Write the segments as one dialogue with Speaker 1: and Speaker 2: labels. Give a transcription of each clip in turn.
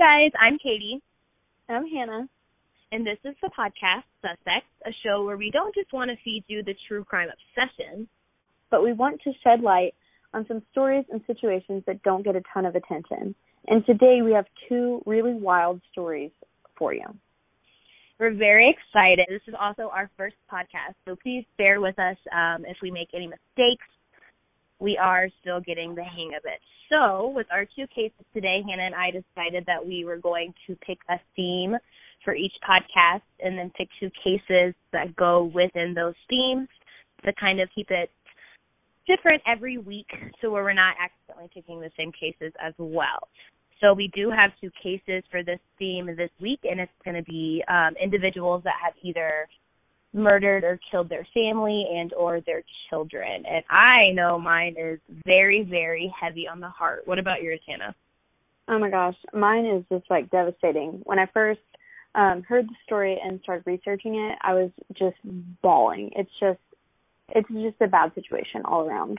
Speaker 1: guys, I'm Katie.
Speaker 2: I'm Hannah.
Speaker 1: And this is the podcast Suspects, a show where we don't just want to feed you the true crime obsession,
Speaker 2: but we want to shed light on some stories and situations that don't get a ton of attention. And today we have two really wild stories for you.
Speaker 1: We're very excited. This is also our first podcast, so please bear with us um, if we make any mistakes. We are still getting the hang of it. So, with our two cases today, Hannah and I decided that we were going to pick a theme for each podcast and then pick two cases that go within those themes to kind of keep it different every week so where we're not accidentally picking the same cases as well. So we do have two cases for this theme this week and it's going to be um, individuals that have either murdered or killed their family and or their children. And I know mine is very, very heavy on the heart. What about yours, Hannah?
Speaker 2: Oh my gosh, mine is just like devastating. When I first um heard the story and started researching it, I was just bawling. It's just it's just a bad situation all around.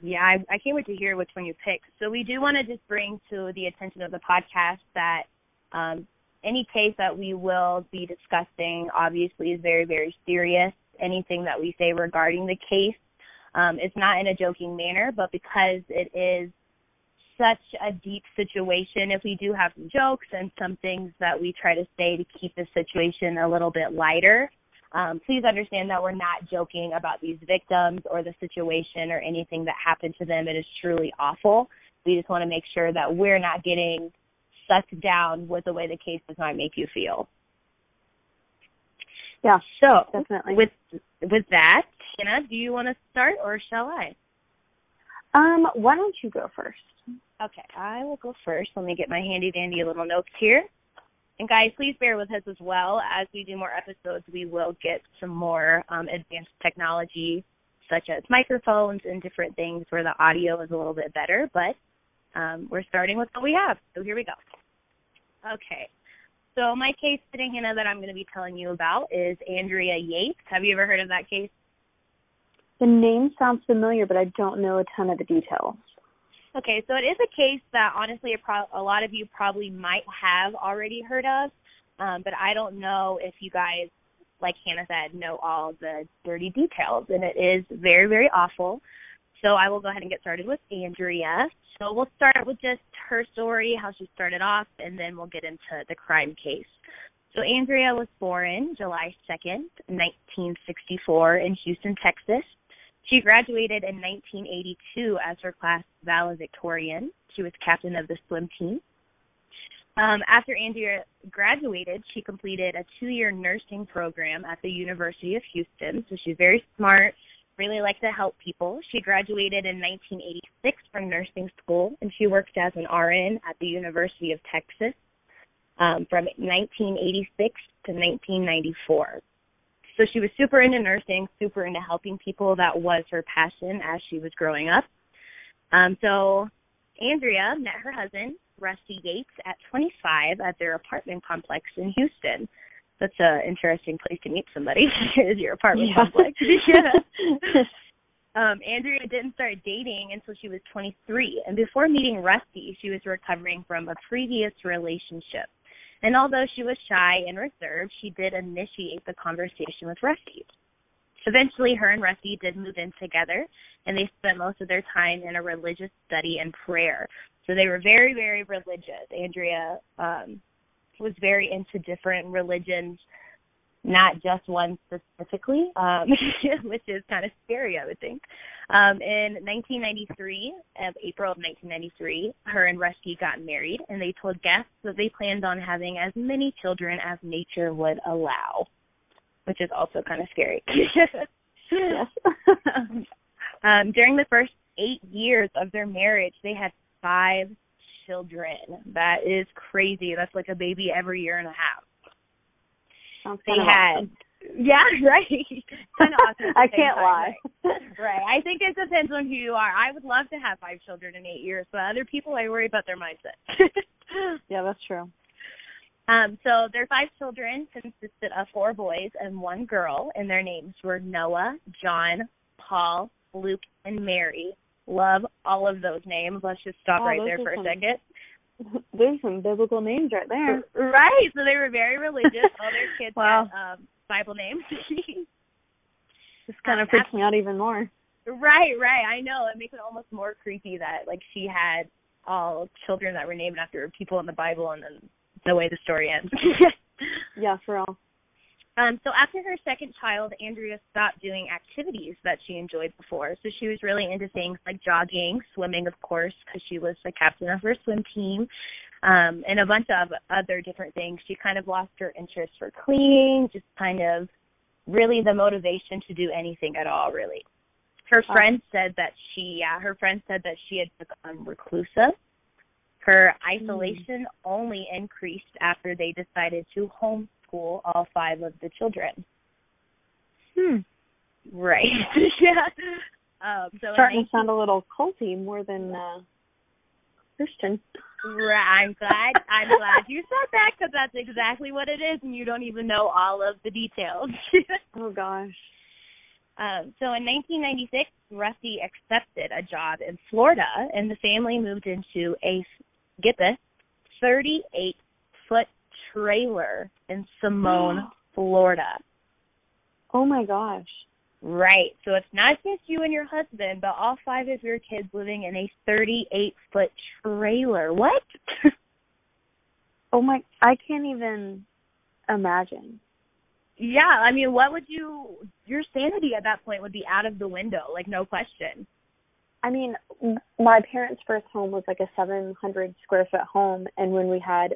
Speaker 1: Yeah, I, I can't wait to hear which one you pick. So we do want to just bring to the attention of the podcast that um, any case that we will be discussing obviously is very, very serious. Anything that we say regarding the case um, is not in a joking manner, but because it is such a deep situation, if we do have some jokes and some things that we try to say to keep the situation a little bit lighter, um, please understand that we're not joking about these victims or the situation or anything that happened to them. It is truly awful. We just want to make sure that we're not getting sucked down with the way the cases might make you feel.
Speaker 2: Yeah.
Speaker 1: So
Speaker 2: definitely.
Speaker 1: With with that, Hannah, do you want to start or shall I?
Speaker 2: Um, why don't you go first?
Speaker 1: Okay, I will go first. Let me get my handy dandy little notes here. And guys, please bear with us as well. As we do more episodes, we will get some more um, advanced technology, such as microphones and different things where the audio is a little bit better. But um, we're starting with what we have. So here we go. Okay. So my case today, Hannah, that I'm going to be telling you about is Andrea Yates. Have you ever heard of that case?
Speaker 2: The name sounds familiar, but I don't know a ton of the details.
Speaker 1: Okay, so it is a case that honestly a, pro- a lot of you probably might have already heard of, um, but I don't know if you guys, like Hannah said, know all the dirty details, and it is very, very awful. So I will go ahead and get started with Andrea. So we'll start with just her story, how she started off, and then we'll get into the crime case. So Andrea was born July 2nd, 1964 in Houston, Texas. She graduated in 1982 as her class valedictorian. She was captain of the swim team. Um, after Andrea graduated, she completed a two-year nursing program at the University of Houston. So she's very smart, really likes to help people. She graduated in 1986 from nursing school, and she worked as an RN at the University of Texas um, from 1986 to 1994. So she was super into nursing, super into helping people. That was her passion as she was growing up. Um, so Andrea met her husband, Rusty Yates, at 25 at their apartment complex in Houston. That's an interesting place to meet somebody, is your apartment
Speaker 2: yeah.
Speaker 1: complex. yeah. Um, Andrea didn't start dating until she was 23, and before meeting Rusty, she was recovering from a previous relationship. And although she was shy and reserved, she did initiate the conversation with Rusty. Eventually, her and Rusty did move in together, and they spent most of their time in a religious study and prayer. So they were very, very religious. Andrea um, was very into different religions, not just one specifically, um, which is kind of scary, I would think. Um, in 1993, of April of 1993, her and Rusty got married, and they told guests that they planned on having as many children as nature would allow, which is also kind of scary. um, during the first eight years of their marriage, they had five children. That is crazy. That's like a baby every year and a half.
Speaker 2: Sounds
Speaker 1: they
Speaker 2: had
Speaker 1: awesome. Yeah, right. kind of awesome.
Speaker 2: I can't lie.
Speaker 1: Right? right. I think it depends on who you are. I would love to have five children in eight years, but other people, I worry about their mindset.
Speaker 2: yeah, that's true.
Speaker 1: Um, so their five children consisted of four boys and one girl, and their names were Noah, John, Paul, Luke, and Mary. Love all of those names. Let's just stop
Speaker 2: oh,
Speaker 1: right there for a
Speaker 2: some,
Speaker 1: second.
Speaker 2: There's some biblical names right there.
Speaker 1: Right. So they were very religious. All their kids
Speaker 2: wow.
Speaker 1: had um Bible names.
Speaker 2: Just kind of freaks me out even more.
Speaker 1: Right, right. I know. It makes it almost more creepy that like she had all children that were named after people in the Bible and then the way the story ends.
Speaker 2: yeah, for real.
Speaker 1: Um, so after her second child, Andrea stopped doing activities that she enjoyed before. So she was really into things like jogging, swimming, of course, because she was the captain of her swim team, um, and a bunch of other different things. She kind of lost her interest for cleaning, just kind of really the motivation to do anything at all, really. Her friend said that she, yeah, her friend said that she had become reclusive. Her isolation mm. only increased after they decided to home school all five of the children.
Speaker 2: Hmm.
Speaker 1: Right. yeah. Um, so
Speaker 2: starting to sound a little culty more than uh, Christian.
Speaker 1: Right. I'm glad. I'm glad you said that because that's exactly what it is, and you don't even know all of the details.
Speaker 2: oh gosh.
Speaker 1: Um, so in 1996, Rusty accepted a job in Florida, and the family moved into a get this 38 foot trailer in Seminole, Florida.
Speaker 2: Oh my gosh.
Speaker 1: Right. So it's not just you and your husband, but all five of your kids living in a 38 foot trailer. What?
Speaker 2: oh my, I can't even imagine.
Speaker 1: Yeah, I mean, what would you, your sanity at that point would be out of the window, like no question.
Speaker 2: I mean, my parents' first home was like a 700 square foot home, and when we had,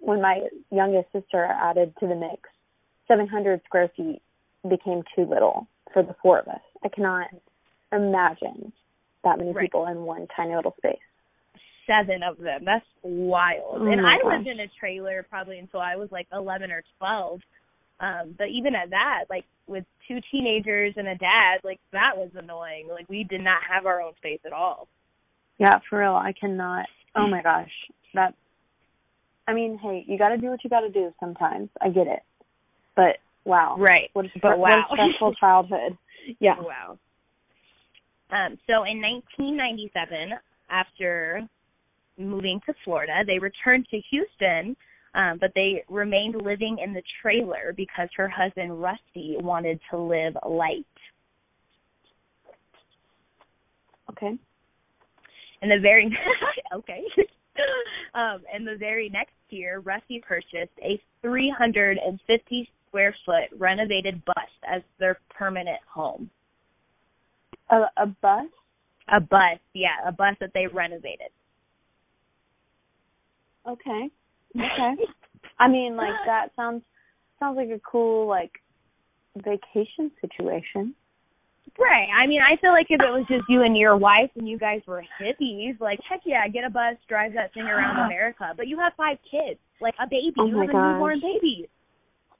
Speaker 2: when my youngest sister added to the mix, 700 square feet became too little for the four of us. I cannot imagine that many right. people in one tiny little space.
Speaker 1: Seven of them. That's wild. Oh and I gosh. lived in a trailer probably until I was like 11 or 12. Um, but even at that, like with two teenagers and a dad, like that was annoying. Like we did not have our own space at all.
Speaker 2: Yeah, for real. I cannot. Oh my gosh, that. I mean, hey, you got to do what you got to do sometimes. I get it, but wow,
Speaker 1: right?
Speaker 2: What a,
Speaker 1: but
Speaker 2: wow. what a stressful childhood. Yeah.
Speaker 1: Wow. Um, so in 1997, after moving to Florida, they returned to Houston um, but they remained living in the trailer because her husband Rusty wanted to live light.
Speaker 2: Okay.
Speaker 1: And the very okay. um, and the very next year, Rusty purchased a 350 square foot renovated bus as their permanent home.
Speaker 2: A, a bus?
Speaker 1: A bus, yeah, a bus that they renovated.
Speaker 2: Okay. Okay. I mean, like that sounds sounds like a cool like vacation situation.
Speaker 1: Right. I mean, I feel like if it was just you and your wife and you guys were hippies, like heck yeah, get a bus, drive that thing around America. But you have five kids, like a baby.
Speaker 2: Oh
Speaker 1: you have
Speaker 2: gosh.
Speaker 1: a newborn baby.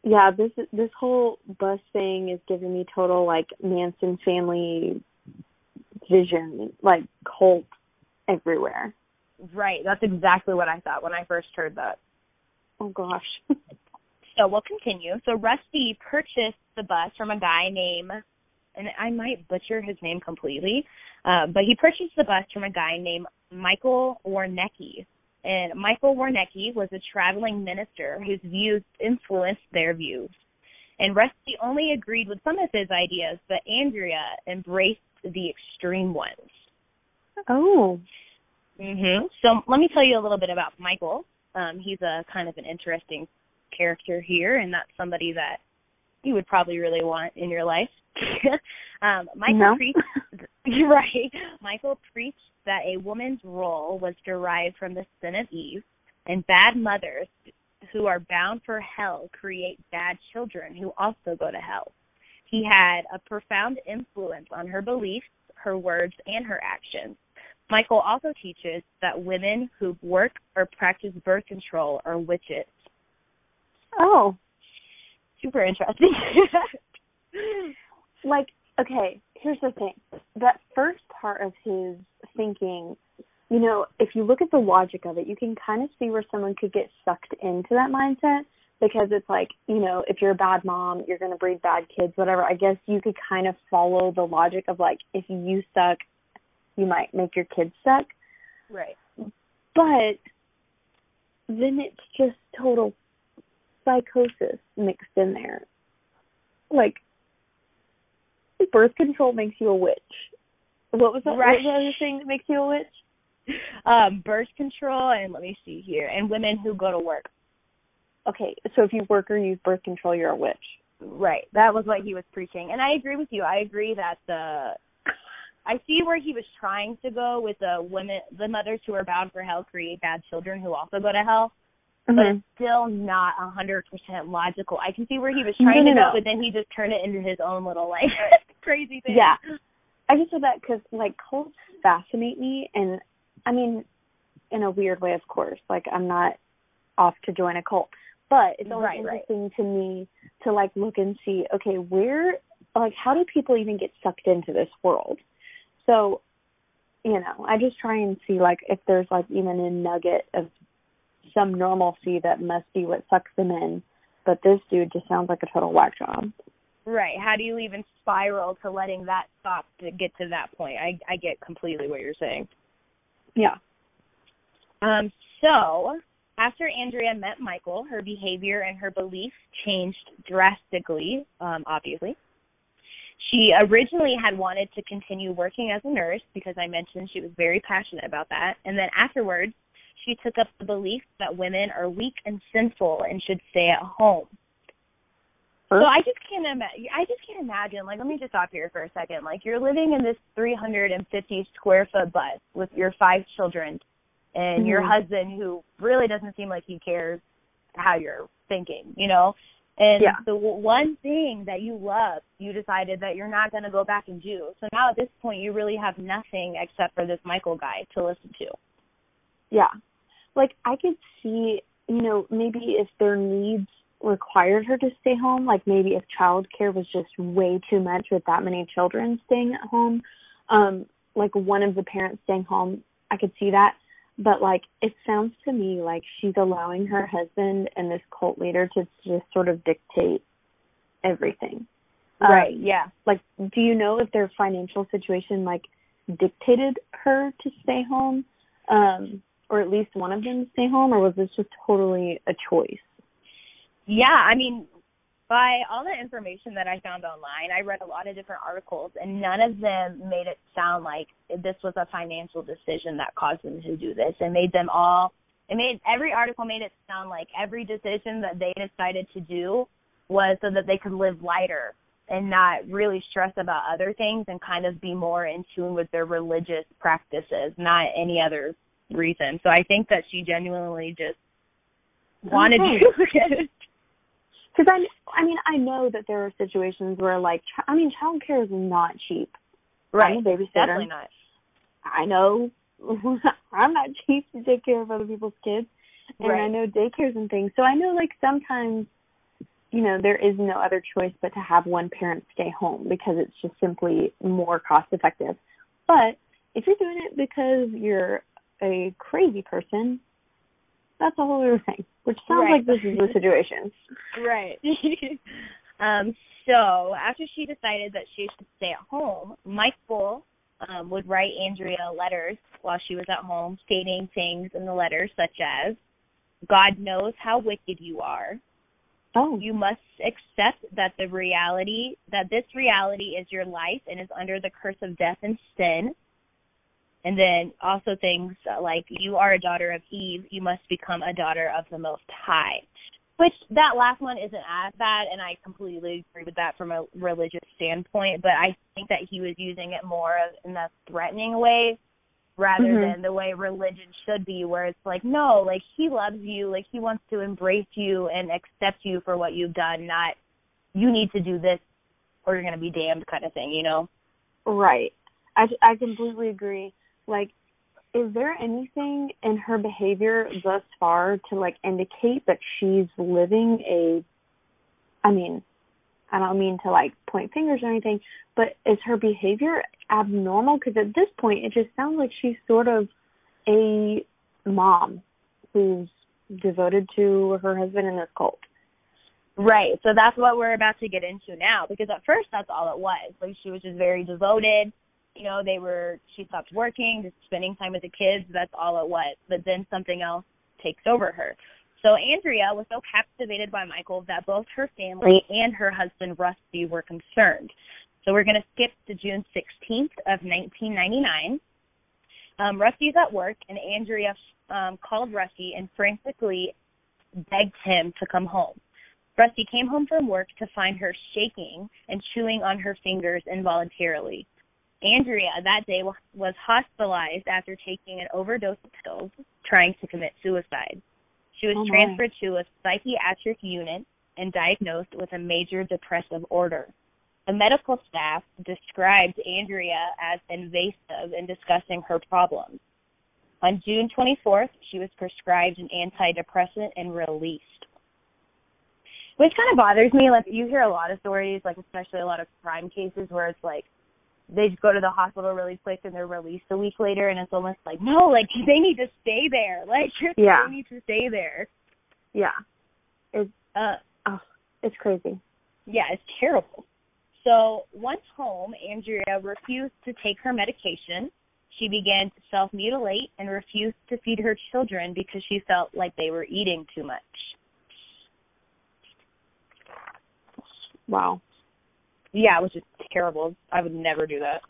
Speaker 2: Yeah, this this whole bus thing is giving me total like Manson family vision, like cult everywhere.
Speaker 1: Right. That's exactly what I thought when I first heard that.
Speaker 2: Oh gosh.
Speaker 1: so we'll continue. So Rusty purchased the bus from a guy named, and I might butcher his name completely, uh, but he purchased the bus from a guy named Michael Woroniecki. And Michael Woroniecki was a traveling minister whose views influenced their views. And Rusty only agreed with some of his ideas, but Andrea embraced the extreme ones.
Speaker 2: Oh.
Speaker 1: Mhm. So let me tell you a little bit about Michael. Um, he's a kind of an interesting character here, and that's somebody that you would probably really want in your life. um, Michael
Speaker 2: no.
Speaker 1: preached, right? Michael preached that a woman's role was derived from the sin of Eve, and bad mothers who are bound for hell create bad children who also go to hell. He had a profound influence on her beliefs, her words, and her actions. Michael also teaches that women who work or practice birth control are witches.
Speaker 2: Oh.
Speaker 1: Super interesting.
Speaker 2: like, okay, here's the thing. That first part of his thinking, you know, if you look at the logic of it, you can kind of see where someone could get sucked into that mindset because it's like, you know, if you're a bad mom, you're going to breed bad kids, whatever. I guess you could kind of follow the logic of like, if you suck, you might make your kids suck.
Speaker 1: Right.
Speaker 2: But then it's just total psychosis mixed in there. Like birth control makes you a witch. What was that?
Speaker 1: Right.
Speaker 2: What was the other thing that makes you a witch?
Speaker 1: Um, birth control and let me see here, and women who go to work.
Speaker 2: Okay, so if you work or use birth control, you're a witch.
Speaker 1: Right. That was what he was preaching. And I agree with you. I agree that the I see where he was trying to go with the women the mothers who are bound for hell create bad children who also go to hell. But
Speaker 2: Mhm.
Speaker 1: it's still not a hundred percent logical. I can see where he was trying
Speaker 2: No,
Speaker 1: to
Speaker 2: no,
Speaker 1: go,
Speaker 2: no.
Speaker 1: but then he just turned it into his own little like crazy thing.
Speaker 2: Yeah. I just said that because like cults fascinate me, and I mean, in a weird way, of course. Like I'm not off to join a cult, but it's always
Speaker 1: Right, right.
Speaker 2: interesting to me to like look and see, okay, where, like, how do people even get sucked into this world? So, you know, I just try and see like if there's like even a nugget of some normalcy that must be what sucks them in. But this dude just sounds like a total whack job.
Speaker 1: Right. How do you even spiral to letting that stop to get to that point? I I get completely what you're saying.
Speaker 2: Yeah.
Speaker 1: Um, so after Andrea met Michael, her behavior and her beliefs changed drastically, um, obviously. She originally had wanted to continue working as a nurse because I mentioned she was very passionate about that. And then afterwards, she took up the belief that women are weak and sinful and should stay at home. So I just can't imagine. I just can't imagine. Like, let me just stop here for a second. Like, you're living in this 350 square foot bus with your five children, and your
Speaker 2: Mhm.
Speaker 1: husband, who really doesn't seem like he cares how you're thinking, you know. And
Speaker 2: Yeah.
Speaker 1: the w- one thing that you love, you decided that you're not going to go back and do. So now at this point, you really have nothing except for this Michael guy to listen to.
Speaker 2: Yeah. Like I could see, you know, maybe if their needs required her to stay home, like maybe if childcare was just way too much with that many children staying at home, um, like one of the parents staying home, I could see that. But like it sounds to me like she's allowing her husband and this cult leader to just sort of dictate everything. Um,
Speaker 1: yeah.
Speaker 2: like do you know if their financial situation like dictated her to stay home um or at least one of them stay home or was this just totally a choice
Speaker 1: Yeah, I mean, by all the information that I found online, I read a lot of different articles, and none of them made it sound like this was a financial decision that caused them to do this. It made them all. It made every article made it sound like every decision that they decided to do was so that they could live lighter and not really stress about other things and kind of be more in tune with their religious practices, not any other reason. So I think that she genuinely just oh, wanted
Speaker 2: Okay.
Speaker 1: to it.
Speaker 2: because i i mean i know that there are situations where like ch- i mean childcare is not cheap
Speaker 1: Right.
Speaker 2: i'm a babysitter
Speaker 1: Definitely not.
Speaker 2: i know i'm not cheap to take care of other people's kids and
Speaker 1: Right.
Speaker 2: i know daycares and things so i know like sometimes you know there is no other choice but to have one parent stay home because it's just simply more cost effective but if you're doing it because you're a crazy person that's a whole other thing which sounds
Speaker 1: Right.
Speaker 2: like this is the situation
Speaker 1: Right. um, so after she decided that she should stay at home, Michael um, would write Andrea letters while she was at home, stating things in the letters such as, God knows how wicked you are.
Speaker 2: oh
Speaker 1: You must accept that the reality, that this reality is your life and is under the curse of death and sin. And then also things like, you are a daughter of Eve, you must become a daughter of the Most High. Which that last one isn't as bad, and I completely agree with that from a religious standpoint. But I think that he was using it more of in a threatening way rather
Speaker 2: Mhm.
Speaker 1: than the way religion should be, where it's like, no, like he loves you, like he wants to embrace you and accept you for what you've done, not you need to do this or you're gonna be damned kind of thing, you know?
Speaker 2: Right. I, I completely agree. Like, is there anything in her behavior thus far to like indicate that she's living a, I mean, I don't mean to like point fingers or anything, but is her behavior abnormal? Because at this point, it just sounds like she's sort of a mom who's devoted to her husband in this cult.
Speaker 1: Right. So that's what we're about to get into now because at first that's all it was. Like she was just very devoted. You know, they were she stopped working, just spending time with the kids, that's all it was. But then something else takes over her. So Andrea was so captivated by Michael that both her family and her husband Rusty were concerned. So we're going to skip to June 16th of 1999. Um, Rusty's at work, and Andrea um, called Rusty and frantically begged him to come home. Rusty came home from work to find her shaking and chewing on her fingers involuntarily. Andrea that day was hospitalized after taking an overdose of pills, trying to commit suicide. She was
Speaker 2: oh
Speaker 1: transferred to a psychiatric unit and diagnosed with a major depressive order. The medical staff described Andrea as invasive in discussing her problems. On June 24th, she was prescribed an antidepressant and released. Which kind of bothers me. Like you hear a lot of stories, like especially a lot of crime cases where it's like they just go to the hospital really quick and they're released a week later and it's almost like no like they need to stay there. Like
Speaker 2: yeah.
Speaker 1: they need to stay there.
Speaker 2: Yeah. It's
Speaker 1: uh
Speaker 2: oh it's crazy.
Speaker 1: Yeah it's terrible. So once home andrea refused to take her medication. She began to self mutilate and refused to feed her children because she felt like they were eating too much.
Speaker 2: Wow
Speaker 1: yeah, which is terrible. I would never do that.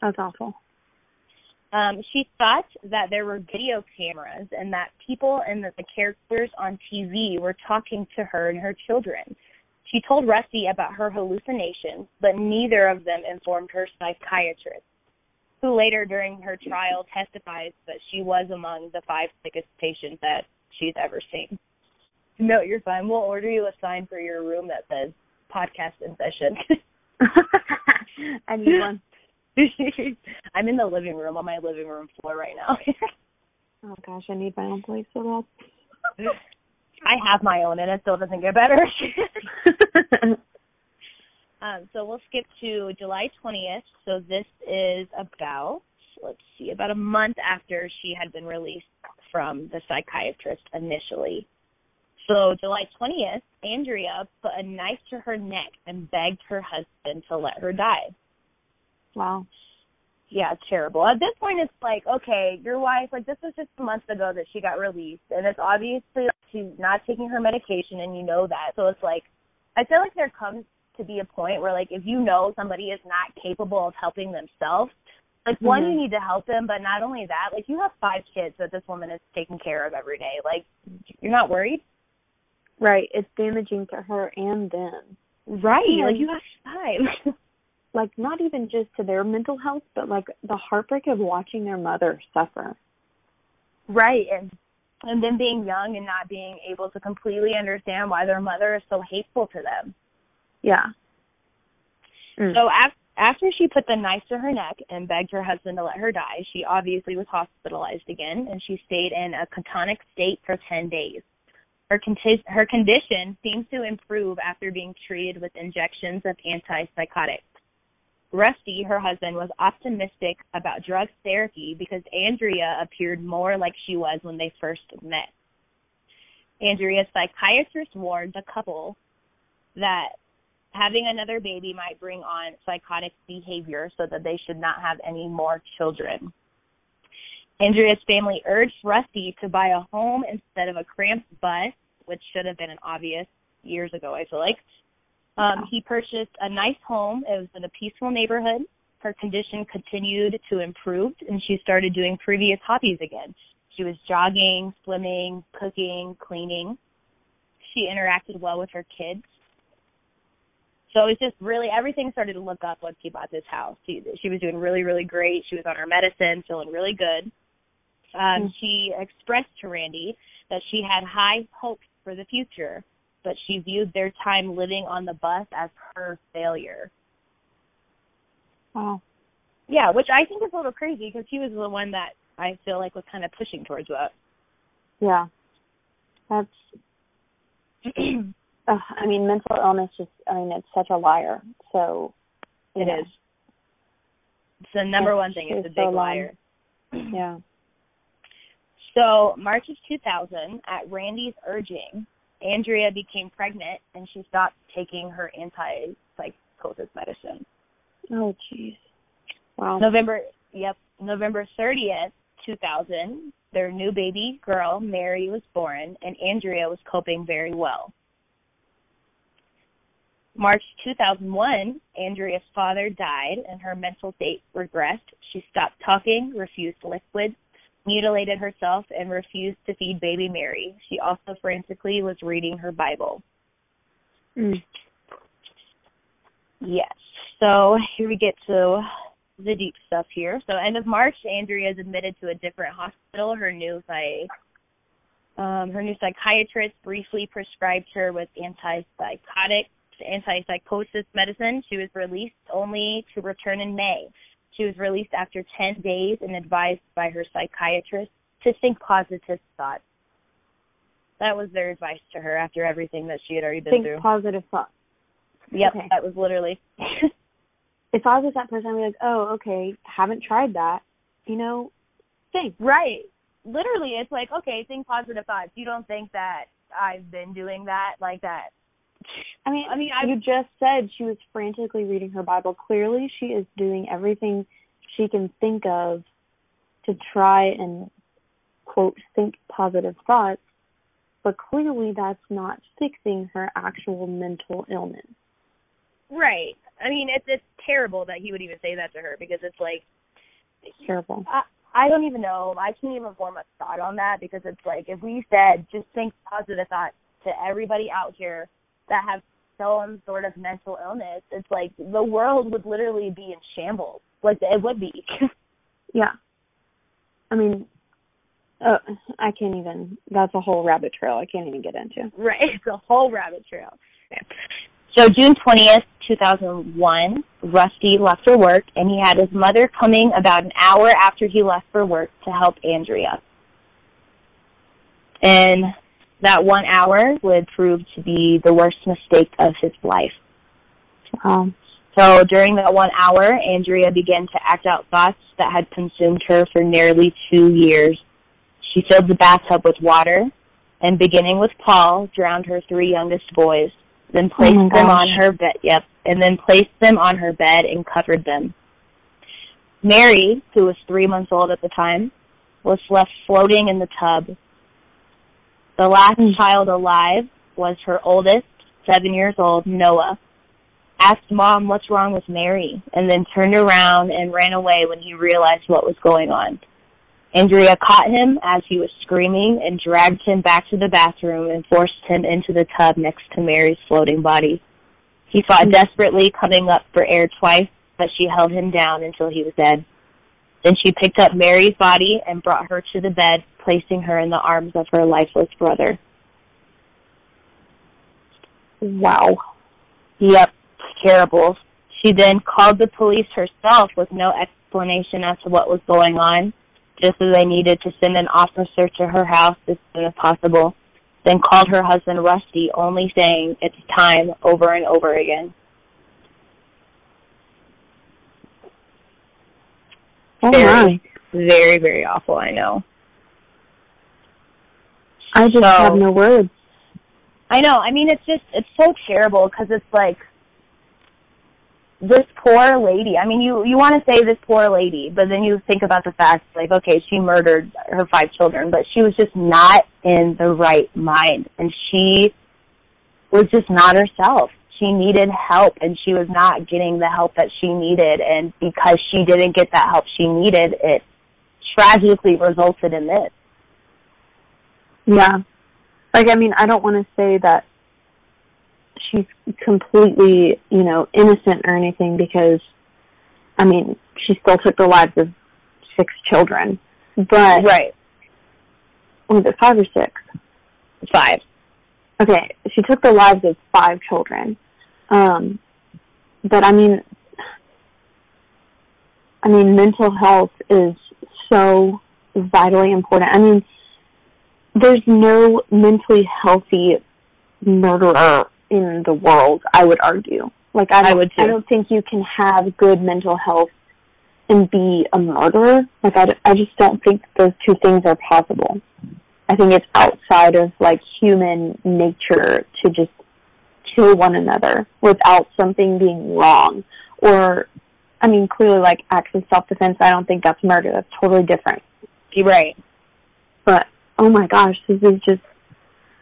Speaker 2: That's awful.
Speaker 1: Um, she thought that there were video cameras and that people and that the characters on TV were talking to her and her children. She told Rusty about her hallucinations, but neither of them informed her psychiatrist, who later during her trial testifies that she was among the five sickest patients that she's ever seen. No, you're fine. We'll order you a sign for your room that says podcast in session.
Speaker 2: I need one.
Speaker 1: I'm in the living room on my living room floor right now.
Speaker 2: oh gosh, I need my own place so bad.
Speaker 1: I have my own and it still doesn't get better. um, so we'll skip to July 20th. So this is about, let's see, about a month after she had been released from the psychiatrist initially. So July 20th, Andrea put a knife to her neck and begged her husband to let her die.
Speaker 2: Wow.
Speaker 1: Yeah, it's terrible. At this point, it's like, okay, your wife, like, this was just a month ago that she got released, and it's obviously she's not taking her medication, and you know that. So it's like, I feel like there comes to be a point where, like, if you know somebody is not capable of helping themselves, like, mm-hmm. one, you need to help them, but not only that, like, you have five kids that this woman is taking care of every day. Like, you're not worried?
Speaker 2: Right. It's damaging to her and them.
Speaker 1: Right. And, like you have time.
Speaker 2: like not even just to their mental health, but like the heartbreak of watching their mother suffer.
Speaker 1: Right. And and then being young and not being able to completely understand why their mother is so hateful to them.
Speaker 2: Yeah.
Speaker 1: Mm. So after after she put the knife to her neck and begged her husband to let her die, she obviously was hospitalized again and she stayed in a catonic state for 10 days. Her, conti- her condition seems to improve after being treated with injections of antipsychotics. Rusty, her husband, was optimistic about drug therapy because Andrea appeared more like she was when they first met. Andrea's psychiatrist warned the couple that having another baby might bring on psychotic behavior so that they should not have any more children. Andrea's family urged Rusty to buy a home instead of a cramped bus, which should have been an obvious years ago, I feel like. Um, he purchased a nice home. It was in a peaceful neighborhood. Her condition continued to improve, and she started doing previous hobbies again. She was jogging, swimming, cooking, cleaning. She interacted well with her kids. So it was just really everything started to look up once she bought this house. She she was doing really really great. She was on her medicine, feeling really good um, mm-hmm. she expressed to Randy that she had high hopes for the future, but she viewed their time living on the bus as her failure.
Speaker 2: Wow.
Speaker 1: Yeah, which I think is a little crazy because he was the one that I feel like was kind of pushing towards that.
Speaker 2: Yeah. That's. uh, I mean, mental illness just. I mean, it's such a liar. So.
Speaker 1: It know. is. It's the number one thing. It's a big so liar.
Speaker 2: yeah.
Speaker 1: So, March of 2000, at Randy's urging, Andrea became pregnant and she stopped taking her antipsychosis medicine.
Speaker 2: Oh, jeez. Wow.
Speaker 1: November, yep, November 30th, 2000, their new baby girl, Mary, was born, and Andrea was coping very well. March 2001, Andrea's father died and her mental state regressed. She stopped talking, refused liquids, mutilated herself, and refused to feed baby Mary. She also frantically was reading her Bible.
Speaker 2: Mm.
Speaker 1: Yes. So here we get to the deep stuff here. So end of March, Andrea is admitted to a different hospital. Her new psych, um, her new psychiatrist briefly prescribed her with antipsychotic, antipsychosis medicine. She was released only to return in May. She was released after 10 days and advised by her psychiatrist to think positive thoughts. That was their advice to her after everything that she had already been
Speaker 2: Think
Speaker 1: through.
Speaker 2: positive thoughts.
Speaker 1: Yep,
Speaker 2: okay.
Speaker 1: that was literally.
Speaker 2: If I was that person, I'd be like, oh, okay, haven't tried that. You know, think.
Speaker 1: Right. Literally, it's like, okay, think positive thoughts. You don't think that I've been doing that like that.
Speaker 2: I mean,
Speaker 1: I mean, I
Speaker 2: you just said she was frantically reading her Bible. Clearly, she is doing everything she can think of to try and quote think positive thoughts, but clearly that's not fixing her actual mental illness.
Speaker 1: right. I mean, it's it's terrible that he would even say that to her because it's like
Speaker 2: It's terrible.
Speaker 1: I I don't even know. I can't even form a thought on that because it's like if we said just think positive thoughts to everybody out here that have some sort of mental illness, it's like the world would literally be in shambles. Like it would be.
Speaker 2: Yeah. I mean, uh, I can't even. That's a whole rabbit trail. I can't even get into.
Speaker 1: Right. It's a whole rabbit trail. Okay. So June 20th, 2001, Rusty left for work and he had his mother coming about an hour after he left for work to help Andrea. And that one hour would prove to be the worst mistake of his life.
Speaker 2: Um,
Speaker 1: So during that one hour, Andrea began to act out thoughts that had consumed her for nearly two years. She filled the bathtub with water and beginning with Paul, drowned her three youngest boys, then placed
Speaker 2: my
Speaker 1: them on her bed, yep, and then placed them on her bed and covered them. Mary, who was three months old at the time, was left floating in the tub. The last child alive was her oldest, seven years old, Noah asked mom what's wrong with Mary and then turned around and ran away when he realized what was going on. Andrea caught him as he was screaming and dragged him back to the bathroom and forced him into the tub next to Mary's floating body. He fought desperately coming up for air twice, but she held him down until he was dead. Then she picked up Mary's body and brought her to the bed, placing her in the arms of her lifeless brother.
Speaker 2: wow.
Speaker 1: Yep, terrible. She then called the police herself with no explanation as to what was going on, just as they needed to send an officer to her house as soon as possible. Then called her husband Rusty, only saying it's time over and over again.
Speaker 2: Oh
Speaker 1: Very-
Speaker 2: my.
Speaker 1: Very, very awful, I know.
Speaker 2: I just
Speaker 1: So-
Speaker 2: have no words.
Speaker 1: I know. I mean, it's just it's so terrible because it's like this poor lady. I mean, you you want to say this poor lady, but then you think about the fact like, okay, she murdered her five children, but she was just not in the right mind, and she was just not herself. She needed help, and she was not getting the help that she needed, and because she didn't get that help she needed, it tragically resulted in this.
Speaker 2: Yeah. Like, I mean, I don't want to say that she's completely, you know, innocent or anything because, I mean, she still took the lives of six children. But,
Speaker 1: Right.
Speaker 2: was it five or six?
Speaker 1: Five.
Speaker 2: Okay, she took the lives of five children. Um, but I mean, I mean, mental health is so vitally important. I mean, there's no mentally healthy murderer in the world. I would argue. Like I,
Speaker 1: I would too.
Speaker 2: I don't think you can have good mental health and be a murderer. Like I, I just don't think those two things are possible. I think it's outside of like human nature to just kill one another without something being wrong. Or, I mean, clearly like acts of self-defense, I don't think that's murder. That's totally different.
Speaker 1: You're right.
Speaker 2: but oh my gosh, this is just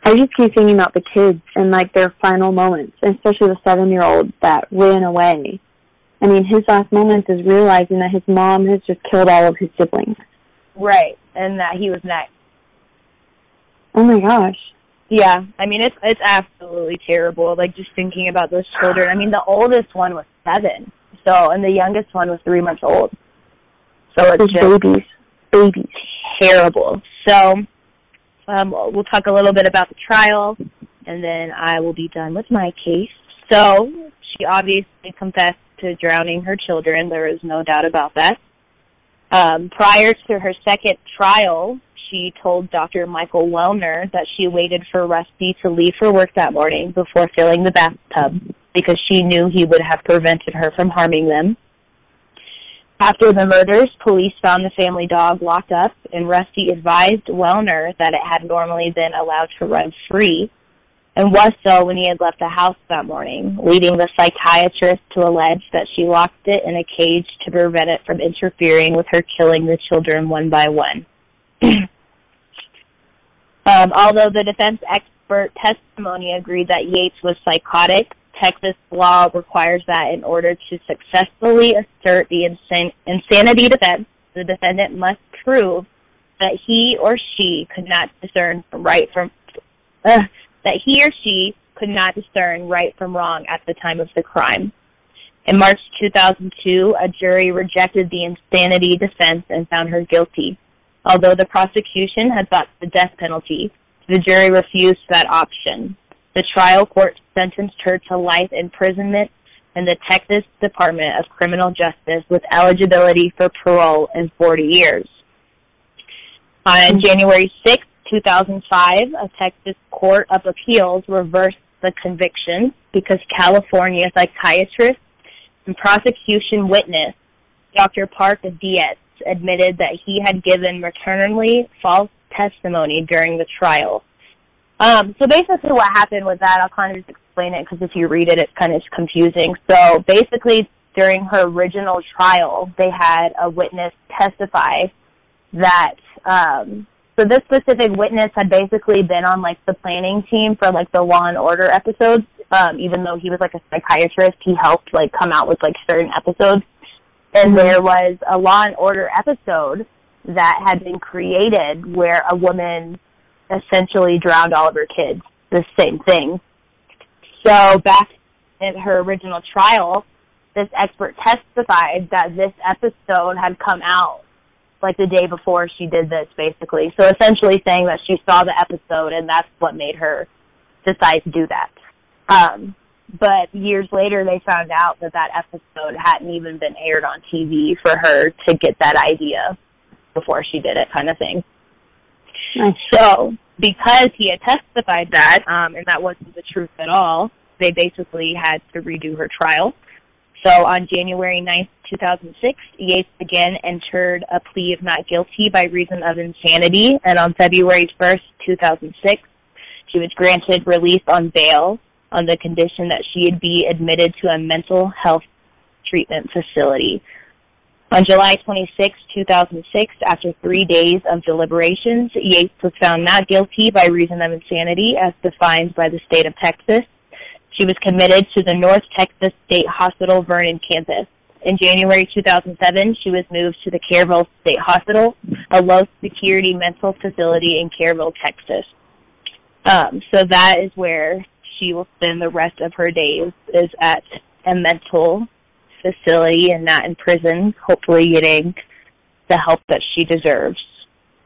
Speaker 2: I just keep thinking about the kids and like their final moments, especially the seven year old that ran away. I mean, his last moments is realizing that his mom has just killed all of his siblings.
Speaker 1: Right, and that he was next.
Speaker 2: Oh my gosh.
Speaker 1: Yeah, I mean it's it's absolutely terrible. Like just thinking about those children. I mean, the oldest one was seven, so and the youngest one was three months old. So it's just
Speaker 2: babies, babies,
Speaker 1: terrible. So um, we'll talk a little bit about the trial, and then I will be done with my case. So she obviously confessed to drowning her children. There is no doubt about that. Um, prior to her second trial, she told Dr. Michael Welner that she waited for Rusty to leave for work that morning before filling the bathtub because she knew he would have prevented her from harming them. After the murders, police found the family dog locked up, and Rusty advised Welner that it had normally been allowed to run free, and was so when he had left the house that morning, leading the psychiatrist to allege that she locked it in a cage to prevent it from interfering with her killing the children one by one. um, although the defense expert testimony agreed that Yates was psychotic, Texas law requires that in order to successfully assert the insan- insanity defense, the defendant must prove that he or she could not discern right from uh, that he or she could not discern right from wrong at the time of the crime. In March 2002, a jury rejected the insanity defense and found her guilty. Although the prosecution had sought the death penalty, the jury refused that option. The trial court sentenced her to life imprisonment in the Texas Department of Criminal Justice with eligibility for parole in 40 years. On January 6, 2005, a Texas Court of Appeals reversed the conviction because California psychiatrist and prosecution witness Dr. Park Dietz admitted that he had given maternally false testimony during the trial. Um, so basically what happened with that, I'll kind of just explain it because if you read it, it's kind of confusing. So basically during her original trial, they had a witness testify that, um, so this specific witness had basically been on like the planning team for like the Law and Order episodes. Um, even though he was like a psychiatrist, he helped like come out with like certain episodes. And there was a Law and Order episode that had been created where a woman essentially drowned all of her kids. The same thing. So back in her original trial, this expert testified that this episode had come out like the day before she did this basically. So essentially saying that she saw the episode and that's what made her decide to do that. Um, but years later they found out that that episode hadn't even been aired on TV for her to get that idea before she did it kind of thing.
Speaker 2: Nice.
Speaker 1: So because he had testified that, um, and that wasn't the truth at all, they basically had to redo her trial. So on January 9th, 2006, Yates again entered a plea of not guilty by reason of insanity, and on February 1st, 2006, she was granted release on bail on the condition that she would be admitted to a mental health treatment facility. On July 26, 2006, after three days of deliberations, Yates was found not guilty by reason of insanity as defined by the state of Texas. She was committed to the North Texas State Hospital Vernon campus. In January 2007, she was moved to the Kerrville State Hospital, a low security mental facility in Kerrville, Texas. Um, so that is where she will spend the rest of her days is at a mental facility and not in prison, hopefully getting the help that she deserves.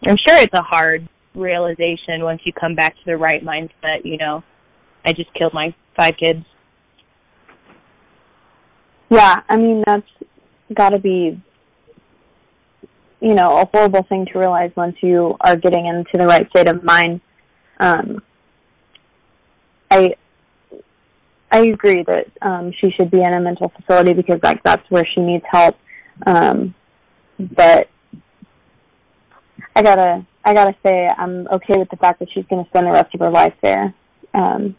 Speaker 1: I'm sure it's a hard realization once you come back to the right mindset, you know, I just killed my five kids.
Speaker 2: Yeah, I mean that's got to be you know, a horrible thing to realize once you are getting into the right state of mind. Um I I agree that um she should be in a mental facility because like that's where she needs help. Um but I gotta I gotta say I'm okay with the fact that she's gonna spend the rest of her life there. Um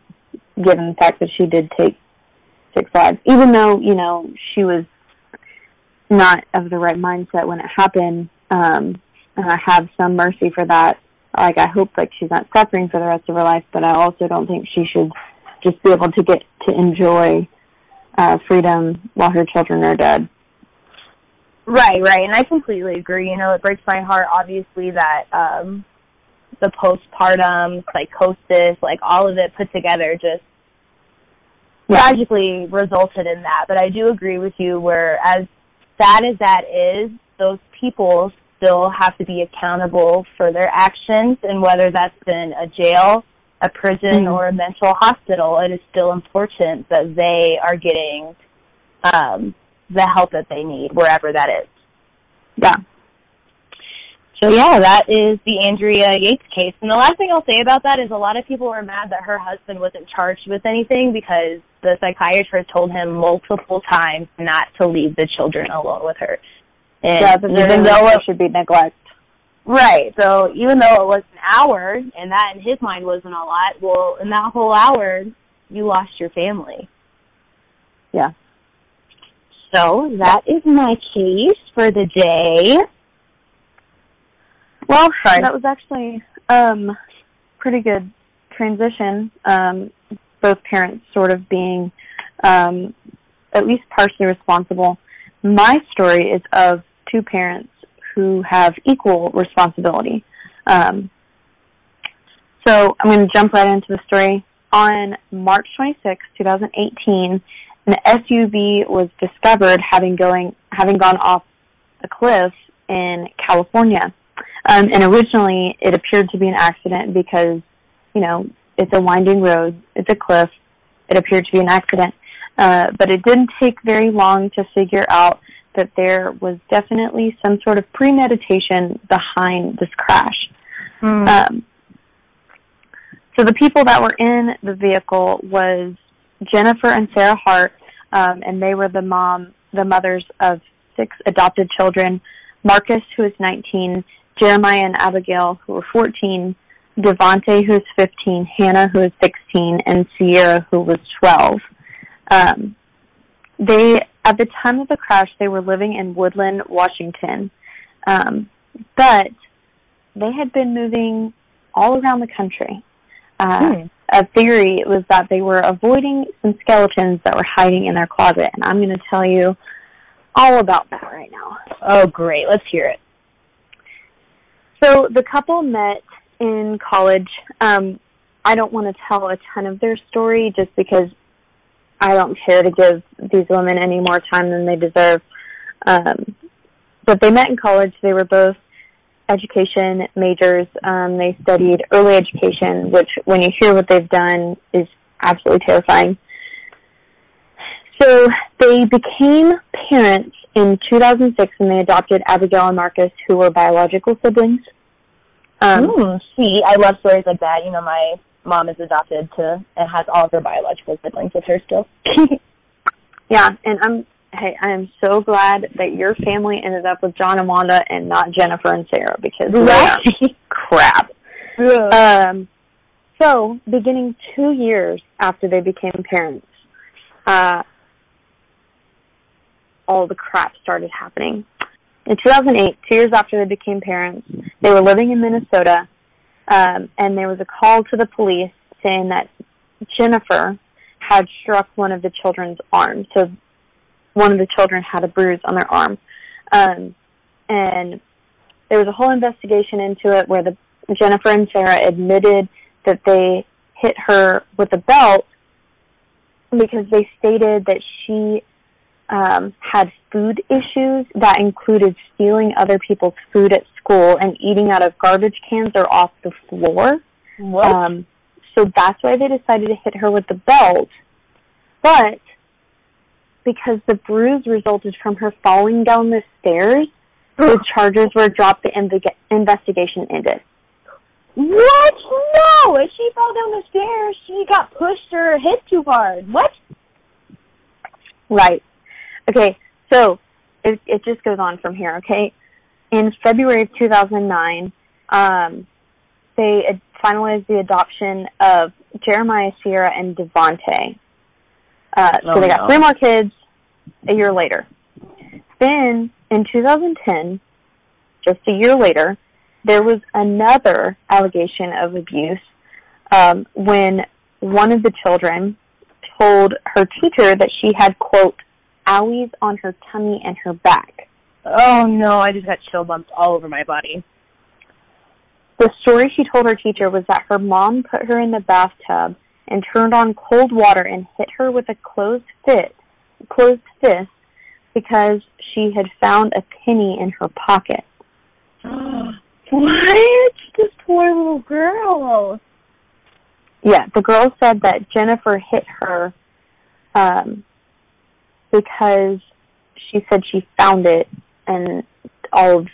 Speaker 2: given the fact that she did take six lives. Even though, you know, she was not of the right mindset when it happened, um and I have some mercy for that. like I hope like she's not suffering for the rest of her life, but I also don't think she should just be able to get to enjoy uh freedom while her children are dead.
Speaker 1: Right, right. And I completely agree. You know, it breaks my heart obviously that um the postpartum psychosis, like all of it put together just
Speaker 2: Yeah.
Speaker 1: tragically resulted in that. But I do agree with you where as sad as that is, those people still have to be accountable for their actions and whether that's in a jail, a prison
Speaker 2: Mhm.
Speaker 1: or a mental hospital, it is still important that they are getting um the help that they need wherever that is.
Speaker 2: Yeah.
Speaker 1: So yeah, that is the Andrea Yates case. And the last thing I'll say about that is a lot of people were mad that her husband wasn't charged with anything because the psychiatrist told him multiple times not to leave the children alone with her. And
Speaker 2: yeah,
Speaker 1: even though it,
Speaker 2: should be neglect.
Speaker 1: Right, so even though it was an hour and that in his mind wasn't a lot, well, in that whole hour, you lost your family.
Speaker 2: Yeah.
Speaker 1: So that is my case for the day.
Speaker 2: Well,
Speaker 1: Sorry.
Speaker 2: that was actually um pretty good transition. Um both parents sort of being um at least partially responsible. My story is of two parents who have equal responsibility. Um so I'm going to jump right into the story. On March 26, 2018, an SUV was discovered having going having gone off a cliff in California. Um, and originally, it appeared to be an accident because, you know, it's a winding road, it's a cliff. It appeared to be an accident, uh, but it didn't take very long to figure out that there was definitely some sort of premeditation behind this crash. Um, so the people that were in the vehicle was Jennifer and Sarah Hart, um, and they were the mom, the mothers of six adopted children. Markis, who is 19, Jeremiah and Abigail, who were 14, Devonte, who is 15, Hannah, who is 16, and Sierra, who was 12. Um, they, at the time of the crash, they were living in Woodland, Washington, um, but they had been moving all around the country. Uh,
Speaker 1: Hmm.
Speaker 2: a theory was that they were avoiding some skeletons that were hiding in their closet, and I'm going to tell you all about that right now.
Speaker 1: Oh, great. Let's hear it.
Speaker 2: So the couple met in college. Um, I don't want to tell a ton of their story just because I don't care to give these women any more time than they deserve. Um, but they met in college. They were both education majors. Um, they studied early education, which when you hear what they've done is absolutely terrifying. So they became parents in 2006 and they adopted Abigail and Markis, who were biological siblings. Um,
Speaker 1: Mm, see, I love stories like that. You know, my mom is adopted to and has all of her biological siblings with her still.
Speaker 2: Yeah, and I'm hey, I am so glad that your family ended up with John and Wanda and not Jennifer and Sarah because are crap. Um, so, beginning two years after they became parents, uh, all the crap started happening. In 2008, two years after they became parents, they were living in Minnesota, um, and there was a call to the police saying that Jennifer had struck one of the children's arms. So, one of the children had a bruise on their arm. Um, and there was a whole investigation into it where the Jennifer and Sarah admitted that they hit her with a belt because they stated that she um, had food issues that included stealing other people's food at school and eating out of garbage cans or off the floor.
Speaker 1: What?
Speaker 2: Um, so that's why they decided to hit her with the belt. But because the bruise resulted from her falling down the stairs, the charges were dropped. The inve- investigation ended.
Speaker 1: what? No! If she fell down the stairs, she got pushed or hit too hard. What?
Speaker 2: Right. Okay. So it it just goes on from here. Okay. In February of 2009, um, they ad- finalized the adoption of Jeremiah, Sierra, and Devonte. Uh, so
Speaker 1: Oh,
Speaker 2: they got
Speaker 1: no.
Speaker 2: three more kids a year later. Then in 2010, just a year later, there was another allegation of abuse um, when one of the children told her teacher that she had, quote, owies on her tummy and her back.
Speaker 1: Oh no, I just got chill bumps all over my body.
Speaker 2: The story she told her teacher was that her mom put her in the bathtub and turned on cold water and hit her with a closed fist, closed fist because she had found a penny in her pocket.
Speaker 1: what? This poor little girl.
Speaker 2: Yeah, the girl said that Jennifer hit her um, because she said she found it and all of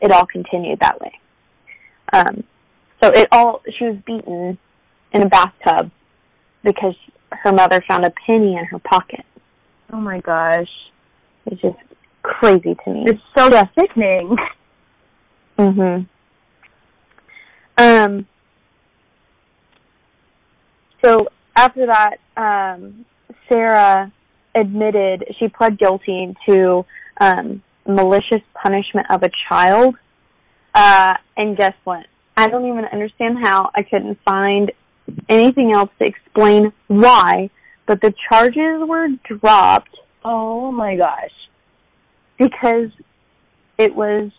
Speaker 2: it all continued that way. Um, so it all she was beaten in a bathtub because her mother found a penny in her pocket.
Speaker 1: Oh my gosh.
Speaker 2: It's just crazy to me.
Speaker 1: It's so yeah. sickening.
Speaker 2: Mhm. Um so after that, um Sarah admitted she pled guilty to um malicious punishment of a child. Uh and guess what? I don't even understand how I couldn't find anything else to explain why, but the charges were dropped.
Speaker 1: Oh my gosh.
Speaker 2: Because it was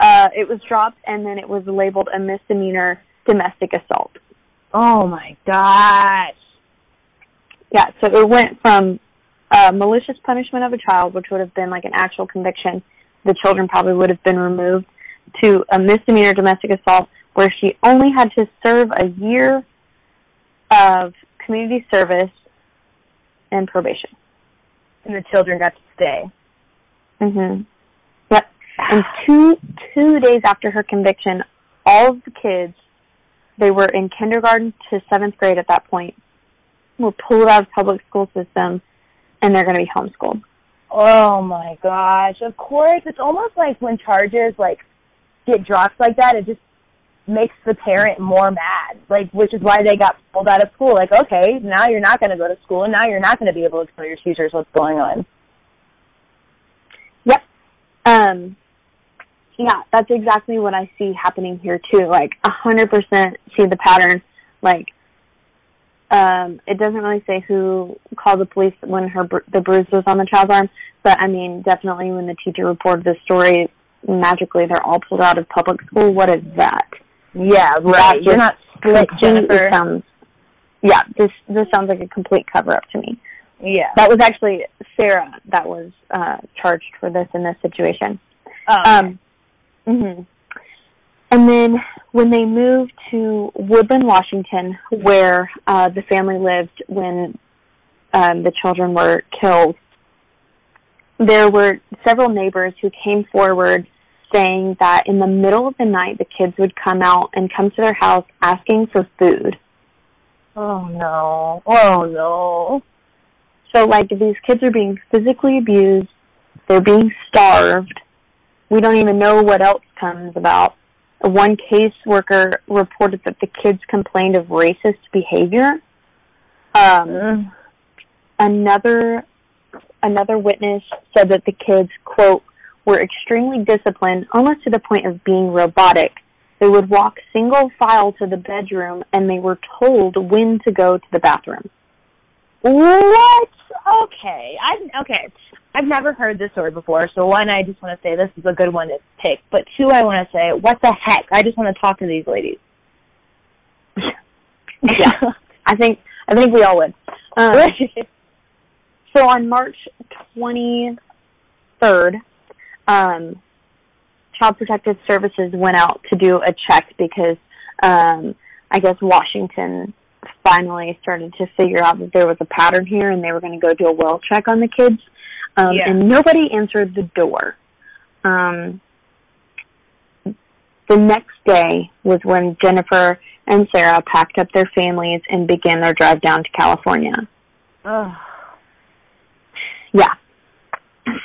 Speaker 2: uh it was dropped and then it was labeled a misdemeanor domestic assault.
Speaker 1: Oh my gosh.
Speaker 2: Yeah, so it went from uh malicious punishment of a child, which would have been like an actual conviction, the children probably would have been removed, to a misdemeanor domestic assault where she only had to serve a year of community service and probation.
Speaker 1: And the children got to stay.
Speaker 2: Mhm. Yep. And two two days after her conviction, all of the kids, they were in kindergarten to seventh grade at that point, were pulled out of public school system, and they're going to be homeschooled.
Speaker 1: Oh my gosh! Of course, it's almost like when charges like get dropped like that, it just makes the parent more mad. Like, which is why they got pulled out of school. Like, okay, now you're not going to go to school, and now you're not going to be able to tell your teachers what's going on.
Speaker 2: Yep. Um, yeah, that's exactly what I see happening here too. Like, a hundred percent see the pattern. Like, um, it doesn't really say who called the police when her the bruise was on the child's arm, but I mean, definitely when the teacher reported the story, magically they're all pulled out of public school. What is that?
Speaker 1: Yeah, right. You're not split, Jennifer.
Speaker 2: Sounds, yeah, this this sounds like a complete cover up to me.
Speaker 1: Yeah.
Speaker 2: That was actually Sarah that was uh charged for this in this situation.
Speaker 1: Oh. Okay.
Speaker 2: Um mhm. And then when they moved to Woodland, Washington, where uh the family lived when um the children were killed, there were several neighbors who came forward saying that in the middle of the night the kids would come out and come to their house asking for food.
Speaker 1: Oh no. Oh no.
Speaker 2: So like these kids are being physically abused, they're being starved. We don't even know what else comes about. One caseworker reported that the kids complained of racist behavior. Um, another another witness said that the kids quote were extremely disciplined almost to the point of being robotic they would walk single file to the bedroom and they were told when to go to the bathroom
Speaker 1: What? Okay. I okay. I've never heard this story before, so one, I just want to say this is a good one to pick. But two, I want to say, what the heck? I just want to talk to these ladies.
Speaker 2: yeah i think i think we all would um, so on march 23rd um child protective services went out to do a check because um i guess washington finally started to figure out that there was a pattern here and they were going to go do a well check on the kids um
Speaker 1: Yeah.
Speaker 2: and nobody answered the door um the next day was when jennifer and sarah packed up their families and began their drive down to california
Speaker 1: Ugh.
Speaker 2: yeah.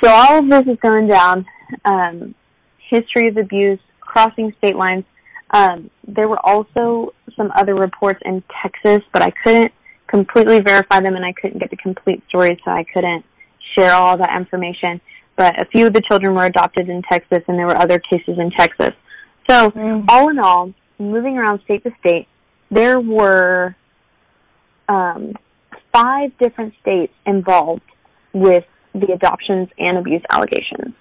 Speaker 2: So all of this is going down. Um, history of abuse, crossing state lines. Um, there were also some other reports in Texas, but I couldn't completely verify them and I couldn't get the complete story, so I couldn't share all that information. But a few of the children were adopted in Texas and there were other cases in Texas. So,
Speaker 1: Mm.
Speaker 2: all in all, moving around state to state, there were um, five different states involved with the adoptions and abuse allegations.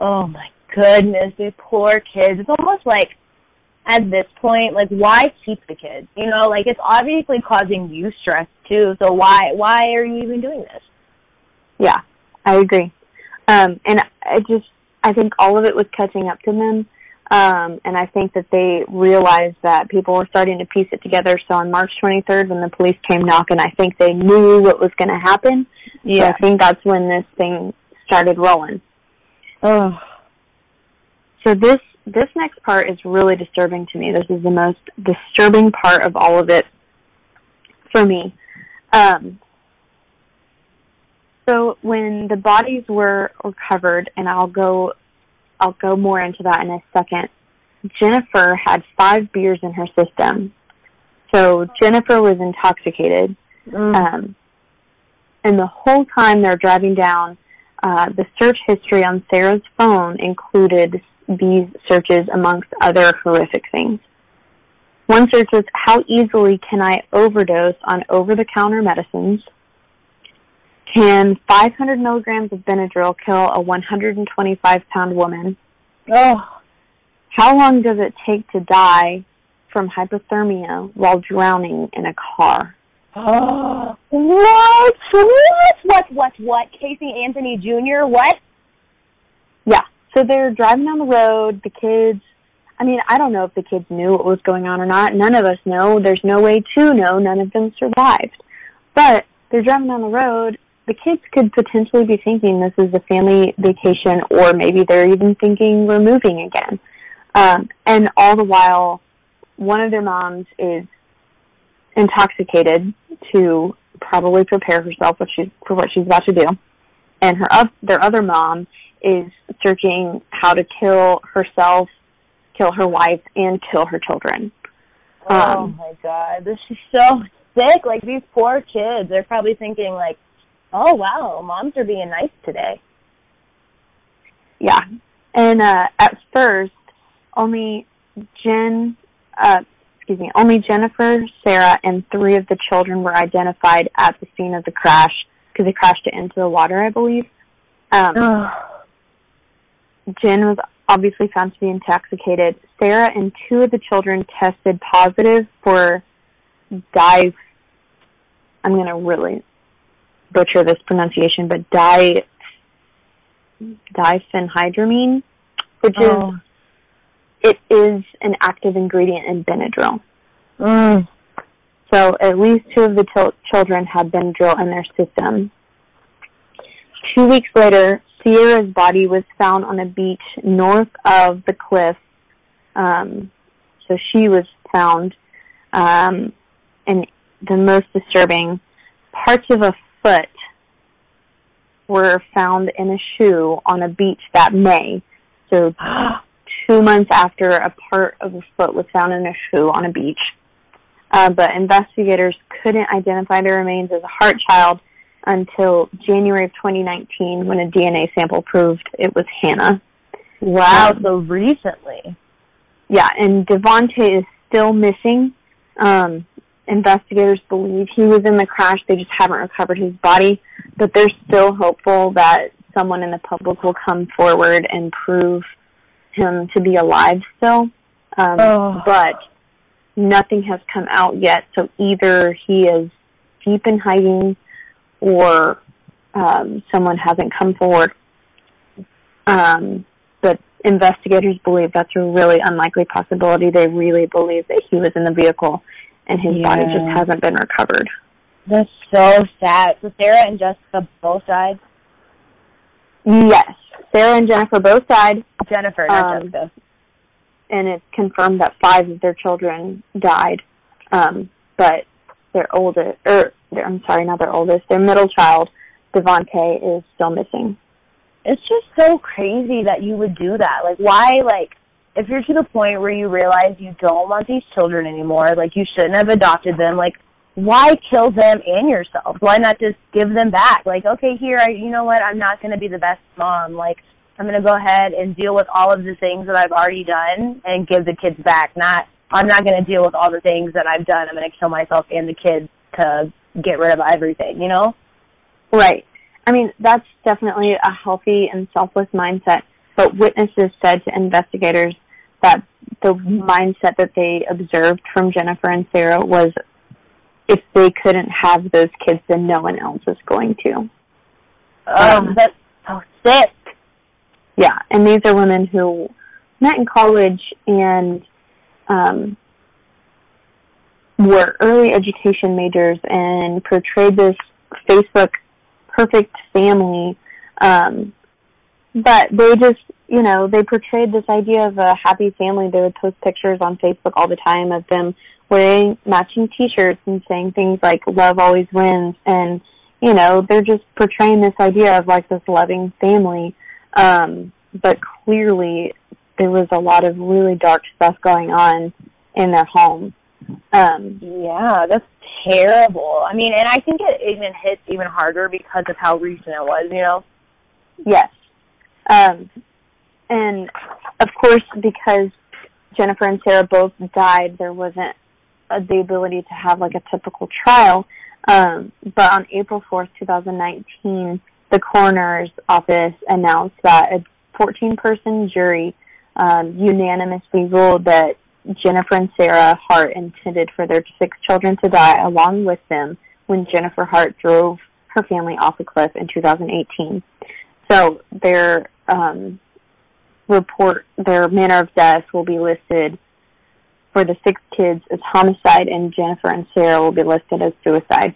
Speaker 1: Oh my goodness, these poor kids. It's almost like at this point, like why keep the kids? You know, like it's obviously causing you stress too. So why why are you even doing this?
Speaker 2: Yeah, I agree. Um, and I just, I think all of it was catching up to them. Um, and I think that they realized that people were starting to piece it together. So on March 23rd, when the police came knocking, I think they knew what was going to happen. So I think that's when this thing started rolling.
Speaker 1: Oh.
Speaker 2: So this this next part is really disturbing to me. This is the most disturbing part of all of it for me. Um, so when the bodies were recovered, and I'll go I'll go more into that in a second. Jennifer had five beers in her system. So Jennifer was intoxicated.
Speaker 1: Mm.
Speaker 2: Um, and the whole time they're driving down, uh, the search history on Sarah's phone included these searches amongst other horrific things. One search was, how easily can I overdose on over-the-counter medicines? Can 500 milligrams of Benadryl kill a 125-pound woman?
Speaker 1: oh.
Speaker 2: How long does it take to die from hypothermia while drowning in a car?
Speaker 1: Oh. What? What? What? What? What? Casey Anthony Jr. What?
Speaker 2: Yeah. So they're driving down the road. The kids, I mean, I don't know if the kids knew what was going on or not. None of us know. There's no way to know. None of them survived. But they're driving down the road. The kids could potentially be thinking this is a family vacation or maybe they're even thinking we're moving again. Um, and all the while, one of their moms is intoxicated to probably prepare herself what she's, for what she's about to do. And her, their other mom is searching how to kill herself, kill her wife, and kill her children.
Speaker 1: oh
Speaker 2: Um,
Speaker 1: my god, this is so sick. Like these poor kids, they're probably thinking like, "Oh wow, moms are being nice today."
Speaker 2: Yeah. And uh, at first, only Jen, uh, excuse me, only Jennifer, Sarah, and three of the children were identified at the scene of the crash because they crashed it into the water, I believe. Um,
Speaker 1: Oh.
Speaker 2: Jen was obviously found to be intoxicated. Sarah and two of the children tested positive for di. I'm going to really butcher this pronunciation, but di diphenhydramine, which
Speaker 1: Oh.
Speaker 2: is it is an active ingredient in Benadryl.
Speaker 1: Mm.
Speaker 2: So at least two of the til- children had Benadryl in their system. Two weeks later, Sierra's body was found on a beach north of the cliff. Um, so she was found, um, and the most disturbing parts of a foot were found in a shoe on a beach that May. So two months after a part of a foot was found in a shoe on a beach. Uh, but investigators couldn't identify the remains as a Hart child until January of 2019 when a DNA sample proved it was Hannah.
Speaker 1: wow,
Speaker 2: Um,
Speaker 1: so recently.
Speaker 2: Yeah, and Devonte is still missing. Um, investigators believe he was in the crash. They just haven't recovered his body, but they're still hopeful that someone in the public will come forward and prove him to be alive still. Um,
Speaker 1: Oh.
Speaker 2: But nothing has come out yet, so either he is deep in hiding or um, someone hasn't come forward. Um, but investigators believe that's a really unlikely possibility. They really believe that he was in the vehicle and his body just hasn't been recovered.
Speaker 1: That's so sad. So Sarah and Jessica both died.
Speaker 2: Yes, Sarah and Jennifer both died,
Speaker 1: Jennifer, not
Speaker 2: Um,
Speaker 1: Jessica.
Speaker 2: and it's confirmed that five of their children died. Um, but their oldest, or their, I'm sorry, not their oldest, their middle child, Devonte, is still missing.
Speaker 1: It's just so crazy that you would do that. Like, why, like, if you're to the point where you realize you don't want these children anymore, like, you shouldn't have adopted them, like, why kill them and yourself? Why not just give them back? Like, okay, here, I, you know what, I'm not going to be the best mom. Like, I'm gonna go ahead and deal with all of the things that I've already done and give the kids back. Not I'm not gonna deal with all the things that I've done. I'm gonna kill myself and the kids to get rid of everything. You know?
Speaker 2: Right. I mean, that's definitely a healthy and selfless mindset. But witnesses said to investigators that the mindset that they observed from Jennifer and Sarah was if they couldn't have those kids, then no one else is going to.
Speaker 1: Oh, um, that's so sick.
Speaker 2: Yeah, and these are women who met in college and um, were early education majors and portrayed this Facebook perfect family. Um, but they just, you know, they portrayed this idea of a happy family. They would post pictures on Facebook all the time of them wearing matching t-shirts and saying things like love always wins. And you know they're just portraying this idea of like this loving family. Um but clearly there was a lot of really dark stuff going on in their home. Um
Speaker 1: yeah that's terrible. I mean and i think it even hits even harder because of how recent it was you know?
Speaker 2: Yes. Um and of course because Jennifer and Sarah both died, there wasn't the ability to have like a typical trial. Um, but on April 4th, 2019, the coroner's office announced that a 14 person jury um, unanimously ruled that Jennifer and Sarah Hart intended for their six children to die along with them when Jennifer Hart drove her family off a cliff in 2018. So their um, report, their manner of death will be listed for the six kids as homicide, and Jennifer and Sarah will be listed as suicide.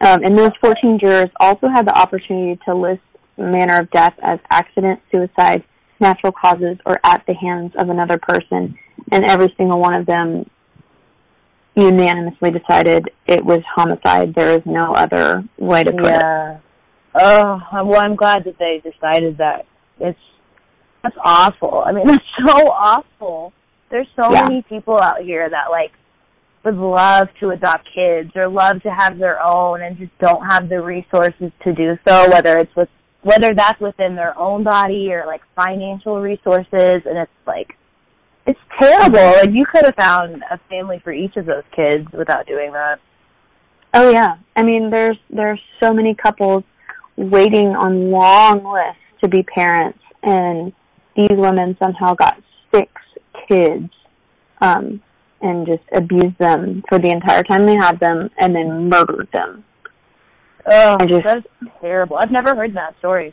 Speaker 2: Um, and those 14 jurors also had the opportunity to list manner of death as accident, suicide, natural causes, or at the hands of another person. And every single one of them unanimously decided it was homicide. There is no other way to put
Speaker 1: yeah. it. Oh, well, I'm glad that they decided that. It's that's awful. I mean, that's so awful. There's so yeah. many people out here that like would love to adopt kids or love to have their own and just don't have the resources to do so, whether it's with whether that's within their own body or like financial resources and it's like it's terrible. Like you could have found a family for each of those kids without doing that.
Speaker 2: Oh yeah. I mean there's there's so many couples waiting on long lists to be parents and these women somehow got six kids um, and just abused them for the entire time they had them and then murdered them.
Speaker 1: Oh, just, that's terrible. I've never heard that story.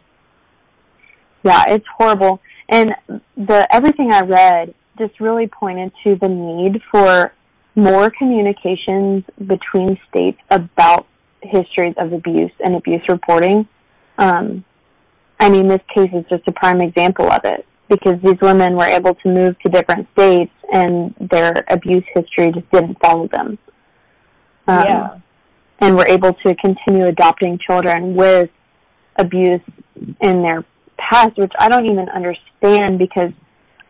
Speaker 2: Yeah, it's horrible. And the everything I read just really pointed to the need for more communications between states about histories of abuse and abuse reporting. Um, I mean, this case is just a prime example of it because these women were able to move to different states and their abuse history just didn't follow them.
Speaker 1: Um, yeah.
Speaker 2: And were able to continue adopting children with abuse in their past, which I don't even understand because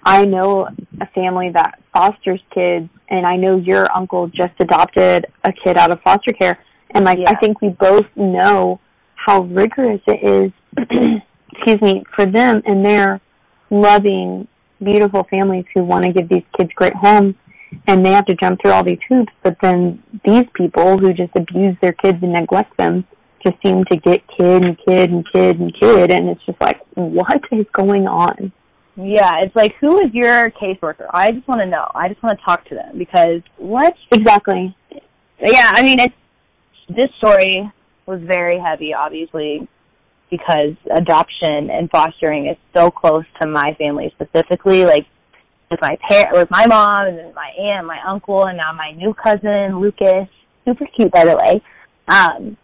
Speaker 2: I know a family that fosters kids and I know your uncle just adopted a kid out of foster care and like yeah. I think we both know how rigorous it is excuse me for them and their loving, beautiful families who want to give these kids great homes and they have to jump through all these hoops, but then these people who just abuse their kids and neglect them just seem to get kid and kid and kid and kid and it's just like, what is going on?
Speaker 1: Yeah, it's like, who is your caseworker? I just want to know. I just want to talk to them because what?
Speaker 2: Exactly.
Speaker 1: Yeah, I mean, it's, this story was very heavy, obviously, because adoption and fostering is so close to my family specifically. Like with my parent, with my mom, and then my aunt, my uncle, and now my new cousin Lucas, super cute by the way. Um,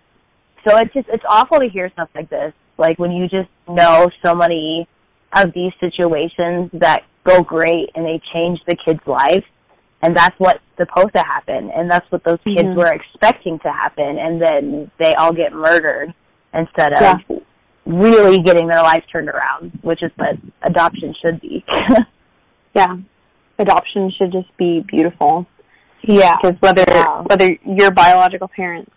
Speaker 1: so it's just it's awful to hear stuff like this. Like when you just know so many of these situations that go great and they change the kid's life, and that's what's supposed to happen, and that's what those kids mm-hmm. were expecting to happen, and then they all get murdered instead of yeah really getting their life turned around, which is what adoption should be.
Speaker 2: yeah. Adoption should just be beautiful.
Speaker 1: Yeah.
Speaker 2: Because whether whether your biological parents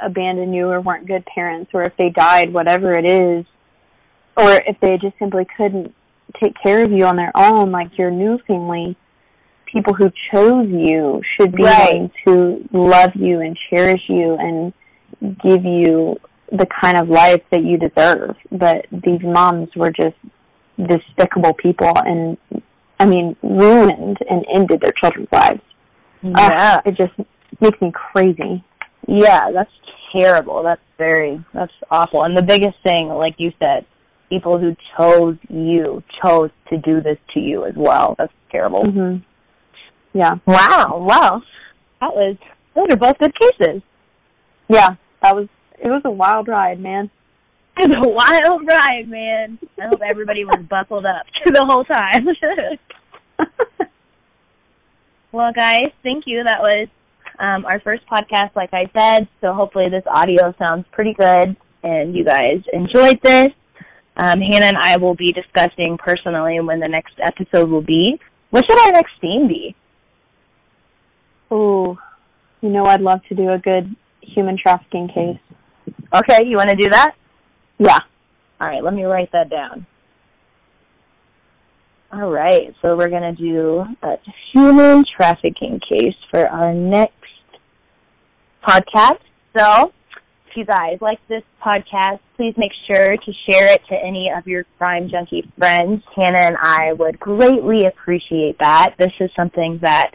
Speaker 2: abandoned you or weren't good parents or if they died, whatever it is, or if they just simply couldn't take care of you on their own, like your new family, people who chose you should be
Speaker 1: Right.
Speaker 2: wanting to love you and cherish you and give you the kind of life that you deserve. But these moms were just despicable people and I mean ruined and ended their children's lives.
Speaker 1: Yeah.
Speaker 2: it just makes me crazy.
Speaker 1: Yeah, that's terrible. That's very that's awful. And the biggest thing, like you said, people who chose you chose to do this to you as well. That's terrible.
Speaker 2: hmm Yeah.
Speaker 1: Wow, wow. That was those are both good cases.
Speaker 2: Yeah. That was it was a wild ride, man.
Speaker 1: It was a wild ride, man. I hope everybody was buckled up the whole time. well, guys, thank you. That was um, our first podcast, like I said. So hopefully this audio sounds pretty good and you guys enjoyed this. Um, Hannah and I will be discussing personally when the next episode will be. What should our next theme be?
Speaker 2: Oh, You know I'd love to do a good human trafficking case.
Speaker 1: Okay, you want to do that?
Speaker 2: Yeah.
Speaker 1: All right, let me write that down. All right, so we're going to do a human trafficking case for our next podcast. So, if you guys like this podcast, please make sure to share it to any of your crime junkie friends. Hannah and I would greatly appreciate that. This is something that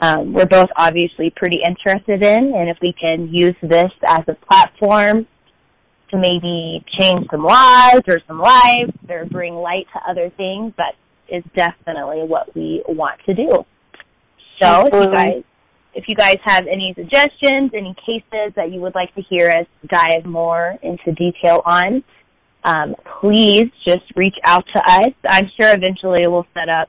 Speaker 1: um, we're both obviously pretty interested in, and if we can use this as a platform to maybe change some lives or some lives or bring light to other things, but that is definitely what we want to do. So if you guys if you guys have any suggestions, any cases that you would like to hear us dive more into detail on, um, please just reach out to us. I'm sure eventually we'll set up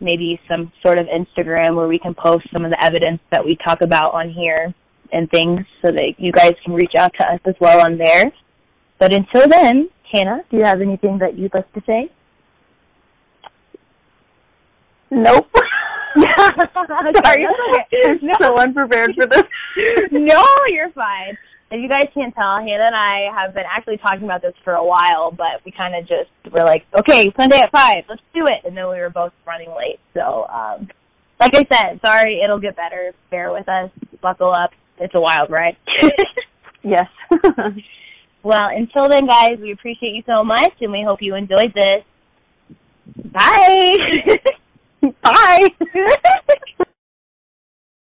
Speaker 1: maybe some sort of Instagram where we can post some of the evidence that we talk about on here and things so that you guys can reach out to us as well on there. But until then, Hannah, do you have anything that you'd like to say?
Speaker 2: Nope.
Speaker 1: Sorry,
Speaker 2: I'm so unprepared for this.
Speaker 1: no, you're fine. If you guys can't tell, Hannah and I have been actually talking about this for a while, but we kind of just were like, okay, Sunday at five, let's do it, and then we were both running late. So, um, like I said, sorry, it'll get better. Bear with us. Buckle up. It's a wild ride.
Speaker 2: Yes.
Speaker 1: well, until then, guys, we appreciate you so much, and we hope you enjoyed this. Bye.
Speaker 2: Bye.